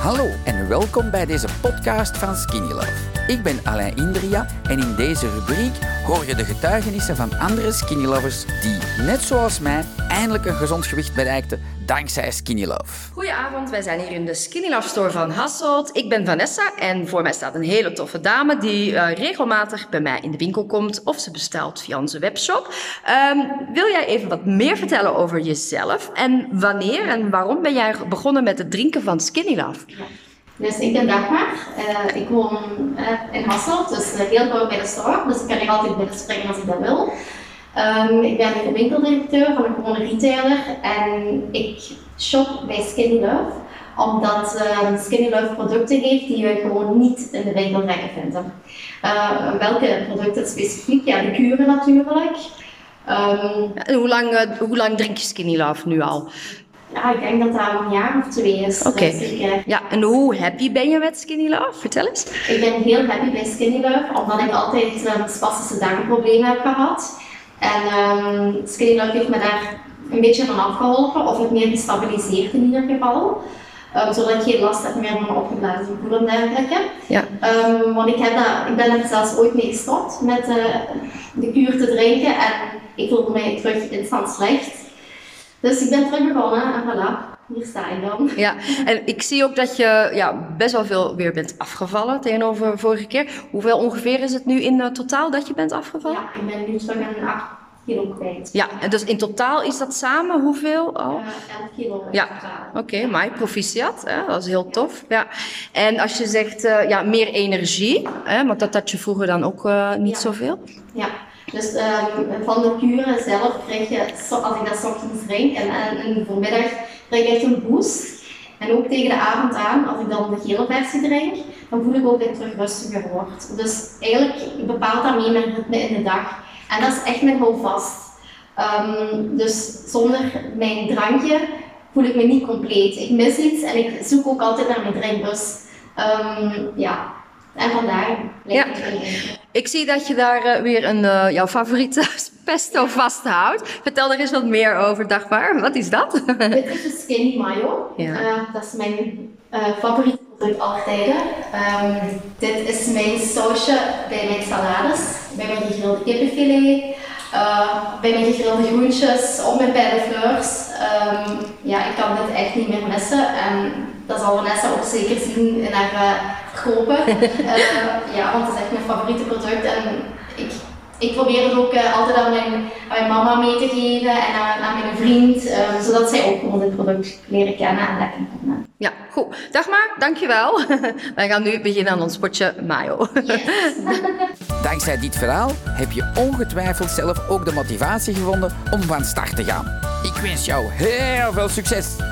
Hallo en welkom bij deze podcast van Skinny Love. Ik ben Alain Indria en in deze rubriek hoor je de getuigenissen van andere Skinny Lovers die, net zoals mij, eindelijk een gezond gewicht bereikten dankzij Skinny Love. Goedenavond, wij zijn hier in de Skinny Love Store van Hasselt. Ik ben Vanessa en voor mij staat een hele toffe dame die uh, regelmatig bij mij in de winkel komt of ze bestelt via onze webshop. Um, wil jij even wat meer vertellen over jezelf en wanneer en waarom ben jij begonnen met het drinken van Skinny Love? Dus ik ben Dagmar. Uh, ik woon uh, in Hasselt, dus heel gauw bij de store. Dus ik kan hier altijd binnen springen als ik dat wil. Um, ik ben de winkeldirecteur van een gewone retailer en ik shop bij Skinny Love omdat uh, Skinny Love producten heeft die je gewoon niet in de winkelrekken vindt. Uh, welke producten specifiek? Ja, de kuren natuurlijk. En hoe lang, hoe lang drink je Skinny Love nu al? Ja, ik denk dat dat een jaar of twee is. Oké. Okay. Ja, en hoe happy ben je met Skinny Love? Vertel eens. Ik ben heel happy bij Skinny Love, omdat ik altijd um, spastische darmproblemen heb gehad. En um, Skinny Love heeft me daar een beetje van afgeholpen, of het meer gestabiliseerd in ieder geval. Um, zodat ik geen last heb meer van opgeblazen voelen en dergelijke. Ja. Um, want ik, heb dat, ik ben er zelfs ooit mee gestopt met uh, de kuur te drinken en ik voelde mij terug instant slecht. Dus ik ben terug begonnen en voilà, hier sta ik dan. Ja, en ik zie ook dat je ja, best wel veel weer bent afgevallen tegenover vorige keer. Hoeveel ongeveer is het nu in uh, totaal dat je bent afgevallen? Ja, ik ben nu terug een 8 kilo kwijt. Ja, en dus in totaal is dat samen hoeveel al? Uh, 11 kilo ja. Oké, okay, maar proficiat, hè? dat is heel tof. Ja. En als je zegt uh, ja, meer energie, hè? want dat had je vroeger dan ook uh, niet ja. zoveel. Ja, dus um, van de kuren zelf krijg je, als ik dat ochtends drink en, en in de voormiddag krijg ik echt een boost. En ook tegen de avond aan, als ik dan de gele versie drink, dan voel ik ook dat ik terug rustiger word. Dus eigenlijk bepaalt dat mee mijn ritme in de dag. En dat is echt mijn houvast. Um, dus zonder mijn drankje voel ik me niet compleet. Ik mis iets en ik zoek ook altijd naar mijn drink. Dus um, ja, en vandaar ja. Ik zie dat je daar uh, weer een, uh, jouw favoriete pesto vasthoudt. Vertel er eens wat meer over, Dagmar. Wat is dat? Dit is de Skinny Mayo. Ja. Uh, dat is mijn favoriete product altijd. Um, dit is mijn sausje bij mijn salades, bij mijn gegrilde kippenfilet, bij mijn gegrilde groentjes, op mijn pijlen fleurs. Um, ja, ik kan dit echt niet meer missen. En dat zal Vanessa ook zeker zien in haar kopen. uh, ja, want het is echt mijn favoriete product en ik, ik probeer het ook uh, altijd aan mijn, aan mijn mama mee te geven en aan, aan mijn vriend, uh, zodat zij ook gewoon dit product leren kennen en lekker vinden. Ja, goed. Dagmar, dankjewel. Wij gaan nu beginnen aan ons potje mayo. Yes. Dankzij dit verhaal heb je ongetwijfeld zelf ook de motivatie gevonden om van start te gaan. Ik wens jou heel veel succes!